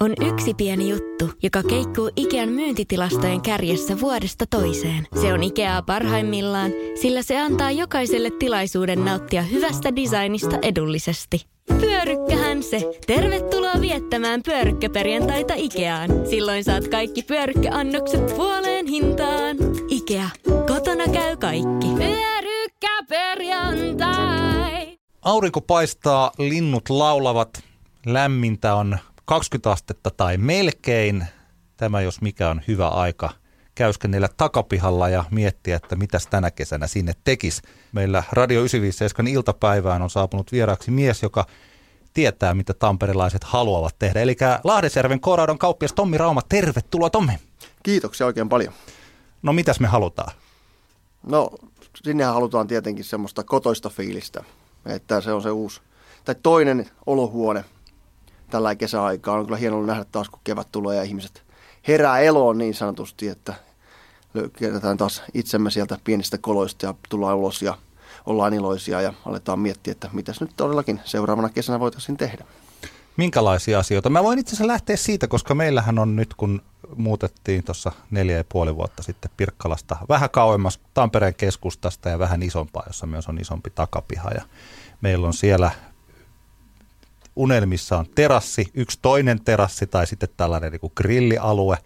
on yksi pieni juttu, joka keikkuu Ikean myyntitilastojen kärjessä vuodesta toiseen. Se on Ikeaa parhaimmillaan, sillä se antaa jokaiselle tilaisuuden nauttia hyvästä designista edullisesti. Pyörykkähän se! Tervetuloa viettämään pyörykkäperjantaita Ikeaan. Silloin saat kaikki pyörykkäannokset puoleen hintaan. Ikea. Kotona käy kaikki. Pyörykkäperjantai! Aurinko paistaa, linnut laulavat, lämmintä on 20 astetta tai melkein. Tämä jos mikä on hyvä aika käyskennellä takapihalla ja miettiä, että mitäs tänä kesänä sinne tekisi. Meillä Radio 957 iltapäivään on saapunut vieraaksi mies, joka tietää, mitä tamperelaiset haluavat tehdä. Eli Lahdesjärven Koraudon kauppias Tommi Rauma, tervetuloa Tommi. Kiitoksia oikein paljon. No mitäs me halutaan? No sinnehän halutaan tietenkin semmoista kotoista fiilistä, että se on se uusi, tai toinen olohuone tällä kesäaikaa. On kyllä hienoa nähdä taas, kun kevät tulee ja ihmiset herää eloon niin sanotusti, että kerätään taas itsemme sieltä pienistä koloista ja tullaan ulos ja ollaan iloisia ja aletaan miettiä, että mitäs nyt todellakin seuraavana kesänä voitaisiin tehdä. Minkälaisia asioita? Mä voin itse asiassa lähteä siitä, koska meillähän on nyt, kun muutettiin tuossa neljä ja puoli vuotta sitten Pirkkalasta vähän kauemmas Tampereen keskustasta ja vähän isompaa, jossa myös on isompi takapiha. Ja meillä on siellä unelmissa on terassi, yksi toinen terassi tai sitten tällainen niin kuin grillialue.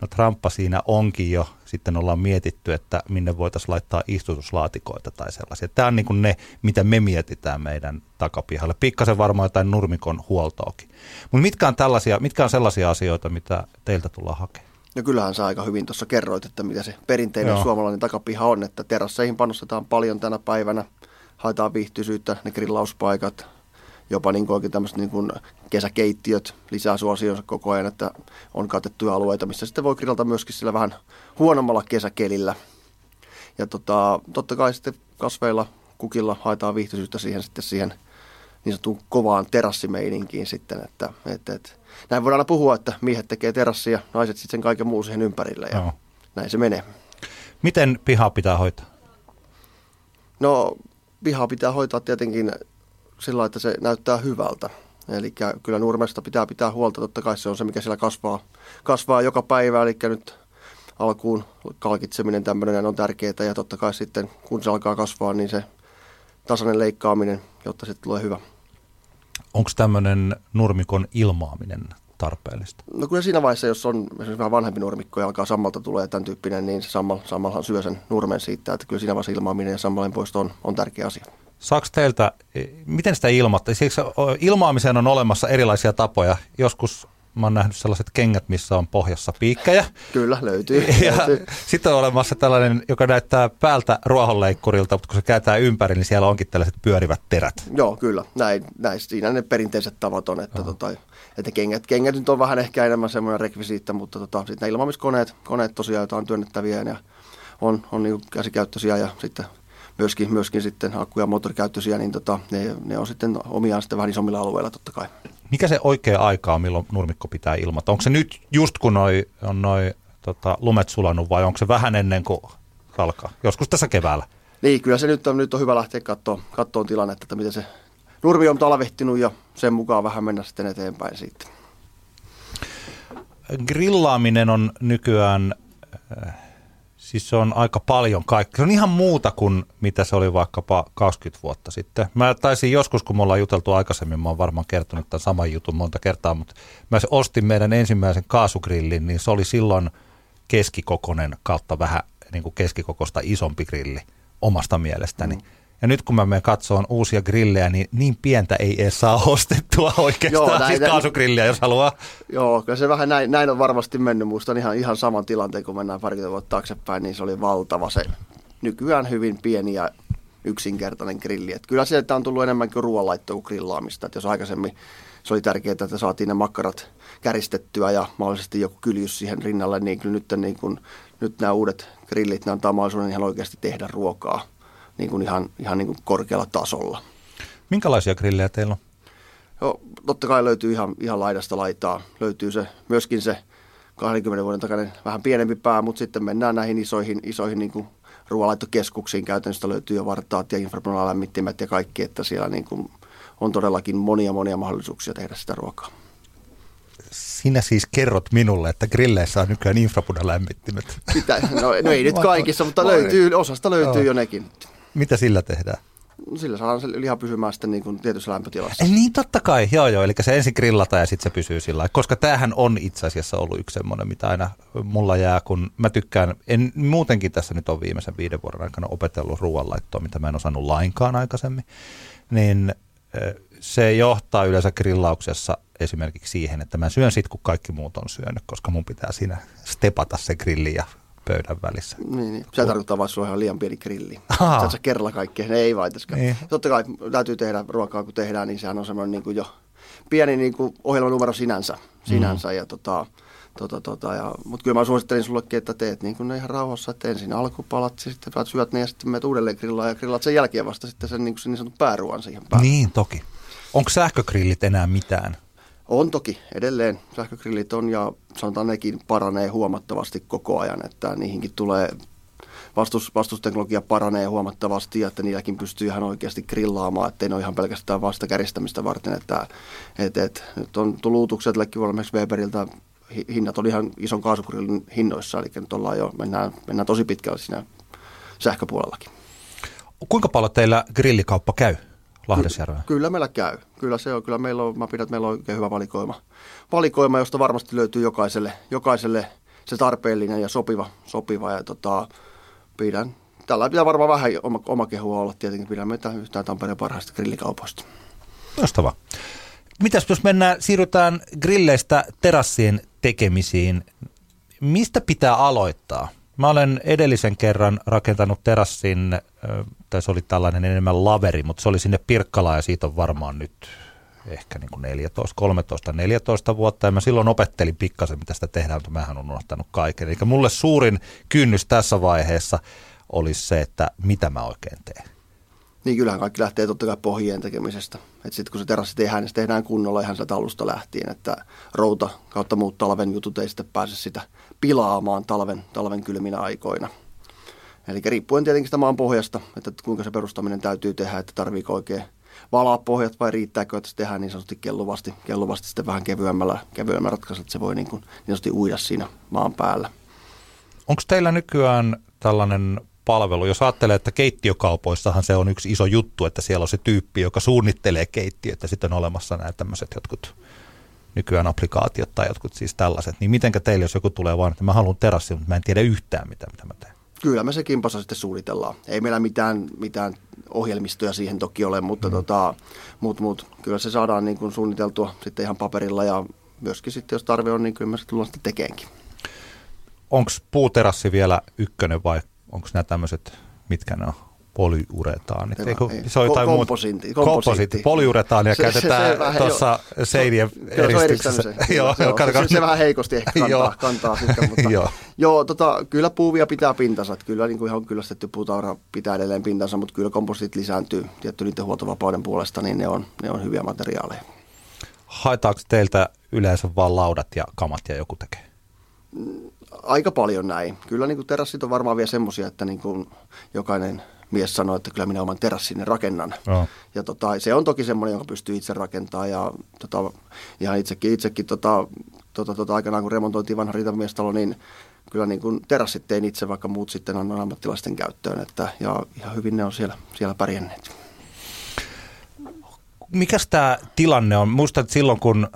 No Tramppa siinä onkin jo. Sitten ollaan mietitty, että minne voitaisiin laittaa istutuslaatikoita tai sellaisia. Tämä on niin kuin ne, mitä me mietitään meidän takapihalle. Pikkasen varmaan jotain nurmikon huoltoakin. Mutta mitkä on, tällaisia, mitkä on sellaisia asioita, mitä teiltä tullaan hakemaan? No kyllähän sä aika hyvin tuossa kerroit, että mitä se perinteinen Joo. suomalainen takapiha on, että terasseihin panostetaan paljon tänä päivänä, haetaan viihtyisyyttä, ne grillauspaikat, jopa niin kuin tämmöiset niin kuin kesäkeittiöt lisää suosionsa koko ajan, että on katettuja alueita, missä sitten voi grillata myöskin sillä vähän huonommalla kesäkelillä. Ja tota, totta kai sitten kasveilla, kukilla haetaan viihtyisyyttä siihen sitten siihen niin sanottuun kovaan terassimeininkiin sitten, että, että, että näin voidaan aina puhua, että miehet tekee terassia, naiset sitten sen kaiken muun siihen ympärille ja no. näin se menee. Miten piha pitää hoitaa? No pihaa pitää hoitaa tietenkin sillä että se näyttää hyvältä. Eli kyllä nurmesta pitää pitää huolta, totta kai se on se, mikä siellä kasvaa, kasvaa joka päivä, eli nyt alkuun kalkitseminen tämmöinen on tärkeää ja totta kai sitten kun se alkaa kasvaa, niin se tasainen leikkaaminen, jotta se tulee hyvä. Onko tämmöinen nurmikon ilmaaminen tarpeellista? No kyllä siinä vaiheessa, jos on esimerkiksi vähän vanhempi nurmikko ja alkaa sammalta tulee tämän tyyppinen, niin se sammal, sammalhan syö sen nurmen siitä, että kyllä siinä vaiheessa ilmaaminen ja sammalen poisto on, on tärkeä asia. Saako teiltä, miten sitä ilmatta? Siksi ilmaamiseen on olemassa erilaisia tapoja. Joskus mä oon nähnyt sellaiset kengät, missä on pohjassa piikkejä. Kyllä, löytyy. Ja löytyy. sitten on olemassa tällainen, joka näyttää päältä ruohonleikkurilta, mutta kun se kääntää ympäri, niin siellä onkin tällaiset pyörivät terät. Joo, kyllä. Näin, näin siinä ne perinteiset tavat on, että, tota, että kengät, kengät nyt on vähän ehkä enemmän semmoinen rekvisiitta, mutta tota, sitten ne ilmaamiskoneet, koneet tosiaan, joita on työnnettäviä ja on, on niin käsikäyttöisiä ja sitten myöskin, myöskin sitten akku- ja moottorikäyttöisiä, niin tota, ne, ne on sitten omiaan sitten vähän isommilla alueilla totta kai. Mikä se oikea aika on, milloin nurmikko pitää ilmata? Onko se nyt just kun noi, on noin tota, lumet sulannut vai onko se vähän ennen kuin alkaa? Joskus tässä keväällä. Niin, kyllä se nyt on, nyt on hyvä lähteä katsoa, katsoa tilannetta, että miten se nurmi on talvehtinut ja sen mukaan vähän mennä sitten eteenpäin siitä. Grillaaminen on nykyään äh, Siis se on aika paljon kaikkea. Se on ihan muuta kuin mitä se oli vaikkapa 20 vuotta sitten. Mä taisin joskus, kun me ollaan juteltu aikaisemmin, mä oon varmaan kertonut tämän saman jutun monta kertaa, mutta mä ostin meidän ensimmäisen kaasugrillin, niin se oli silloin keskikokoinen kautta vähän niin kuin keskikokosta isompi grilli omasta mielestäni. Mm. Ja nyt kun mä menen katsomaan uusia grillejä, niin niin pientä ei edes saa ostettua oikeastaan, joo, näin, siis kaasugrilliä jos haluaa. Joo, kyllä se vähän näin, näin on varmasti mennyt. Muistan ihan, ihan saman tilanteen, kun mennään parikymmentä vuotta taaksepäin, niin se oli valtava se nykyään hyvin pieni ja yksinkertainen grilli. Et kyllä sieltä on tullut enemmän kuin ruoanlaittoa kuin grillaamista. Et jos aikaisemmin se oli tärkeää, että saatiin ne makkarat käristettyä ja mahdollisesti joku kyljys siihen rinnalle, niin kyllä nyt, niin kun, nyt nämä uudet grillit, ne antaa mahdollisuuden ihan oikeasti tehdä ruokaa niin kuin ihan, ihan niin kuin korkealla tasolla. Minkälaisia grillejä teillä on? Joo, totta kai löytyy ihan, ihan laidasta laitaa. Löytyy se, myöskin se 20 vuoden takainen vähän pienempi pää, mutta sitten mennään näihin isoihin, isoihin niin kuin ruoanlaittokeskuksiin. Käytännössä löytyy jo vartaat ja infrapunalämmittimet ja kaikki, että siellä niin kuin on todellakin monia monia mahdollisuuksia tehdä sitä ruokaa. sinä siis kerrot minulle, että grilleissä on nykyään infrapunalämmittimet. Mitä? No, no ei nyt kaikissa, mutta löytyy, osasta löytyy jo nekin. Mitä sillä tehdään? sillä saadaan se liha pysymään sitten niin kuin tietyssä lämpötilassa. Ei, niin totta kai, joo joo, eli se ensin grillata ja sitten se pysyy sillä Koska tämähän on itse asiassa ollut yksi semmoinen, mitä aina mulla jää, kun mä tykkään, en muutenkin tässä nyt on viimeisen viiden vuoden aikana opetellut ruoanlaittoa, mitä mä en osannut lainkaan aikaisemmin, niin se johtaa yleensä grillauksessa esimerkiksi siihen, että mä syön sit, kun kaikki muut on syönyt, koska mun pitää siinä stepata se grilli ja pöydän välissä. Niin, niin. Se tarkoittaa vaan, että on liian pieni grilli. Sä kerralla kaikkea, ne ei vaitaskaan. Niin. Totta kai täytyy tehdä ruokaa, kun tehdään, niin sehän on semmoinen niin kuin jo pieni niin kuin ohjelmanumero sinänsä. sinänsä mm. ja tota, Tota, tota, ja, mutta kyllä mä suosittelin sullekin, että teet niin kuin ne ihan rauhassa, että ensin alkupalat, ja sitten syöt ne ja sitten menet uudelleen grillaan ja grillaat sen jälkeen vasta sitten sen niin, kuin, niin sanotun pääruoan siihen päälle. Niin, toki. Onko sähkögrillit enää mitään? On toki, edelleen sähkögrillit on ja sanotaan nekin paranee huomattavasti koko ajan, että niihinkin tulee vastus, vastusteknologia paranee huomattavasti ja että niilläkin pystyy ihan oikeasti grillaamaan, ettei ne ole ihan pelkästään vasta käristämistä varten, että et, et, nyt on tullut uutuksetillekin esimerkiksi Weberiltä hinnat oli ihan ison kaasugrillin hinnoissa, eli nyt ollaan jo, mennään, mennään tosi pitkälle siinä sähköpuolellakin. Kuinka paljon teillä grillikauppa käy? Lahdesjärvellä? Ky- kyllä meillä käy. Kyllä se on. Kyllä meillä on, mä pidän, että meillä on oikein hyvä valikoima. Valikoima, josta varmasti löytyy jokaiselle, jokaiselle se tarpeellinen ja sopiva. sopiva ja tota, pidän, tällä pitää varmaan vähän oma, oma kehua olla tietenkin. Pidämme yhtään Tampereen parhaista grillikaupoista. Loistavaa. Mitäs jos mennään, siirrytään grilleistä terassien tekemisiin. Mistä pitää aloittaa? Mä olen edellisen kerran rakentanut terassin, tai se oli tällainen enemmän laveri, mutta se oli sinne Pirkkalaan ja siitä on varmaan nyt ehkä niin kuin 14, 13, 14 vuotta. Ja mä silloin opettelin pikkasen, mitä sitä tehdään, mutta mähän on unohtanut kaiken. Eli mulle suurin kynnys tässä vaiheessa olisi se, että mitä mä oikein teen. Niin kyllähän kaikki lähtee totta kai pohjien tekemisestä. Että sitten kun se terassi tehdään, niin se tehdään kunnolla ihan sieltä alusta lähtien, että routa kautta muut talven jutut ei sitten pääse sitä pilaamaan talven, talven kylminä aikoina. Eli riippuen tietenkin sitä maan pohjasta, että kuinka se perustaminen täytyy tehdä, että tarviiko oikein valaa pohjat vai riittääkö, että se tehdään niin sanotusti kelluvasti, kelluvasti sitten vähän kevyemmällä, kevyemmällä ratkaisulla, että se voi niin, kuin, niin sanotusti uida siinä maan päällä. Onko teillä nykyään tällainen palvelu. Jos ajattelee, että keittiökaupoissahan se on yksi iso juttu, että siellä on se tyyppi, joka suunnittelee keittiötä, sitten on olemassa nämä tämmöiset jotkut nykyään applikaatiot tai jotkut siis tällaiset, niin mitenkä teille, jos joku tulee vaan, että mä haluan terassin, mutta mä en tiedä yhtään mitä, mitä mä teen? Kyllä me se kimpassa sitten suunnitellaan. Ei meillä mitään, mitään ohjelmistoja siihen toki ole, mutta mm. tota, mut, mut, kyllä se saadaan niin kuin suunniteltua sitten ihan paperilla ja myöskin sitten, jos tarve on, niin kyllä me se tullaan sitten tekeenkin. Onko puuterassi vielä ykkönen vai onko nämä tämmöiset, mitkä ne on? Polyuretaanit. Eikö, ei. Se on jotain komposiitti. muuta. Komposiitti. Polyuretaania se, käytetään tuossa seinien eristyksessä. Se, joo, joo, se, se, vähän heikosti ehkä kantaa, kantaa sitten, mutta joo. joo tota, kyllä puuvia pitää pintansa. Että kyllä niin kuin ihan kyllästetty puutaura pitää edelleen pintansa, mutta kyllä kompositit lisääntyy tietty niiden huoltovapauden puolesta, niin ne on, ne on hyviä materiaaleja. Haetaanko teiltä yleensä vain laudat ja kamat ja joku tekee? Aika paljon näin. Kyllä niin kuin terassit on varmaan vielä semmoisia, että niin kuin jokainen mies sanoo, että kyllä minä oman terassini rakennan. No. Ja tota, se on toki semmoinen, jonka pystyy itse rakentamaan. Ja tota, ihan itsekin, itsekin tota, tota, tota, aikanaan, kun remontoitiin vanha rintamamiestalo, niin kyllä niin kuin terassit tein itse, vaikka muut sitten on ammattilaisten käyttöön. Että, ja ihan hyvin ne on siellä, siellä pärjänneet. Mikäs tämä tilanne on? Muistan, että silloin kun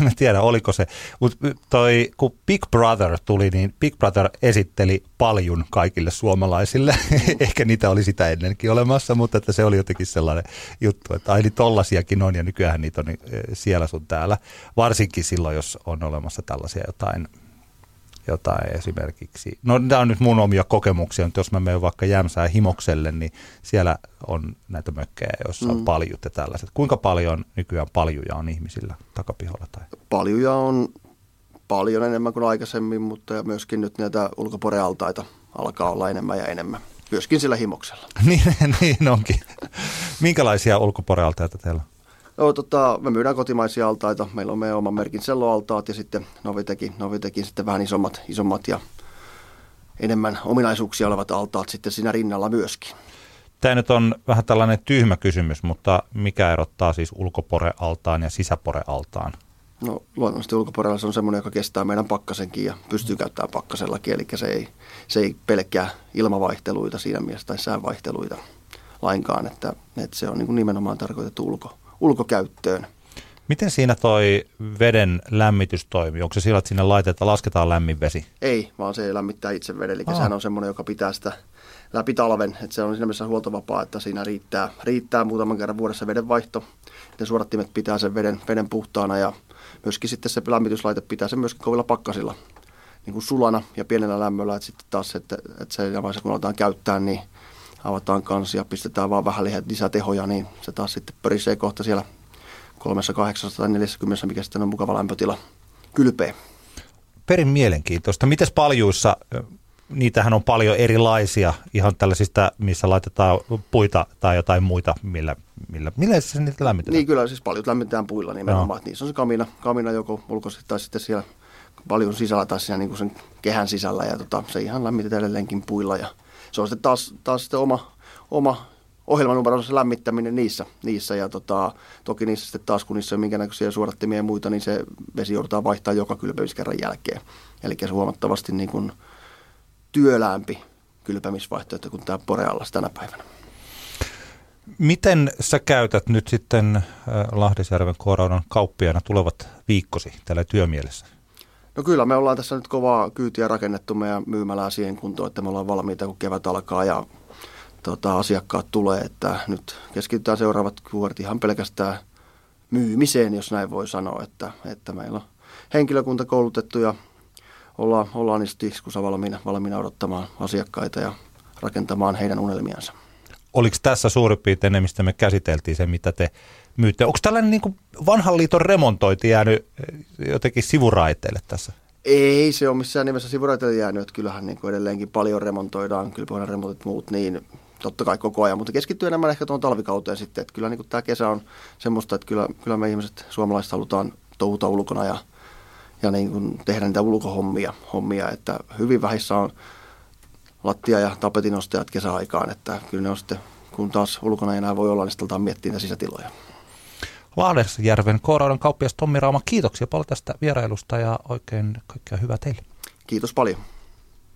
en tiedä oliko se, mutta toi, kun Big Brother tuli, niin Big Brother esitteli paljon kaikille suomalaisille. Ehkä niitä oli sitä ennenkin olemassa, mutta että se oli jotenkin sellainen juttu, että aini tollasiakin on ja nykyään niitä on niin, eh, siellä sun täällä. Varsinkin silloin, jos on olemassa tällaisia jotain jotain esimerkiksi. No tämä on nyt mun omia kokemuksia, mutta jos mä menen vaikka Jämsään Himokselle, niin siellä on näitä mökkejä, joissa on mm. paljut ja tällaiset. Kuinka paljon nykyään paljuja on ihmisillä takapiholla? Tai? Paljuja on paljon enemmän kuin aikaisemmin, mutta myöskin nyt näitä ulkoporealtaita alkaa olla enemmän ja enemmän. Myöskin sillä himoksella. niin, niin onkin. Minkälaisia ulkoporealtaita teillä on? Joo, tota, me myydään kotimaisia altaita. Meillä on meidän oman merkin selloaltaat ja sitten Novitekin, Novitekin sitten vähän isommat, isommat ja enemmän ominaisuuksia olevat altaat sitten siinä rinnalla myöskin. Tämä nyt on vähän tällainen tyhmä kysymys, mutta mikä erottaa siis ulkoporealtaan ja sisäporealtaan? No luonnollisesti ulkopuolella se on semmoinen, joka kestää meidän pakkasenkin ja pystyy käyttämään pakkasellakin, eli se ei, se ei pelkkää ilmavaihteluita siinä mielessä tai säänvaihteluita lainkaan, että, että se on niin nimenomaan tarkoitettu ulko, ulkokäyttöön. Miten siinä toi veden lämmitys toimii? Onko se sillä, että sinne laitetaan, lasketaan lämmin vesi? Ei, vaan se lämmittää itse veden, eli Aa. sehän on semmoinen, joka pitää sitä läpi talven, että se on siinä mielessä huoltovapaa, että siinä riittää, riittää muutaman kerran vuodessa veden vaihto. Ne suodattimet pitää sen veden, veden puhtaana ja myöskin sitten se lämmityslaite pitää sen myöskin kovilla pakkasilla niin kuin sulana ja pienellä lämmöllä, että sitten taas, että, että se vaiheessa kun aletaan käyttää, niin avataan kanssa ja pistetään vaan vähän lisää tehoja, niin se taas sitten pörisee kohta siellä 3840, mikä sitten on mukava lämpötila kylpee. Perin mielenkiintoista. Mites paljuissa, niitähän on paljon erilaisia, ihan tällaisista, missä laitetaan puita tai jotain muita, millä, millä, millä se niitä lämmitetään? Niin kyllä, siis paljon lämmitetään puilla nimenomaan. No. Niissä on se kamina, kamina joko ulkoisesti tai sitten siellä paljon sisällä tai siinä niin kuin sen kehän sisällä ja tota, se ihan lämmitetään edelleenkin puilla ja se on sitten taas, taas sitten oma, oma ohjelmanumero se lämmittäminen niissä. niissä ja tota, toki niissä sitten taas, kun niissä on minkä näköisiä suodattimia ja muita, niin se vesi joudutaan vaihtaa joka kylpemiskerran jälkeen. Eli se huomattavasti niin kuin työlämpi kylpemisvaihtoehto kuin tämä Borealas tänä päivänä. Miten sä käytät nyt sitten äh, Lahdisjärven Kooraudan kauppiaana tulevat viikkosi tällä työmielessä? No kyllä, me ollaan tässä nyt kovaa kyytiä rakennettu meidän myymälää siihen kuntoon, että me ollaan valmiita, kun kevät alkaa ja tota, asiakkaat tulee, että nyt keskitytään seuraavat vuodet ihan pelkästään myymiseen, jos näin voi sanoa, että, että meillä on henkilökunta koulutettu ja ollaan, ollaan niistä valmiina, valmiina odottamaan asiakkaita ja rakentamaan heidän unelmiansa. Oliko tässä suurin piirtein mistä me käsiteltiin se, mitä te myytte? Onko tällainen niin vanhan liiton remontointi jäänyt eh, jotenkin sivuraiteille tässä? Ei se ole missään nimessä sivuraiteille jäänyt, että kyllähän niin kuin edelleenkin paljon remontoidaan, kyllä remontit muut, niin totta kai koko ajan, mutta keskittyy enemmän ehkä tuon talvikauteen sitten, että kyllä niin kuin tämä kesä on semmoista, että kyllä, kyllä me ihmiset, suomalaiset halutaan touhuta ulkona ja, ja niin kuin tehdä niitä ulkohommia, hommia, että hyvin vähissä on lattia- ja tapetinostajat kesäaikaan, että kyllä ne on sitten, kun taas ulkona ei enää voi olla, niin sitten aletaan miettiä sisätiloja. Lahdesjärven Kooraudan kauppias Tommi Rauma, kiitoksia paljon tästä vierailusta ja oikein kaikkea hyvää teille. Kiitos paljon.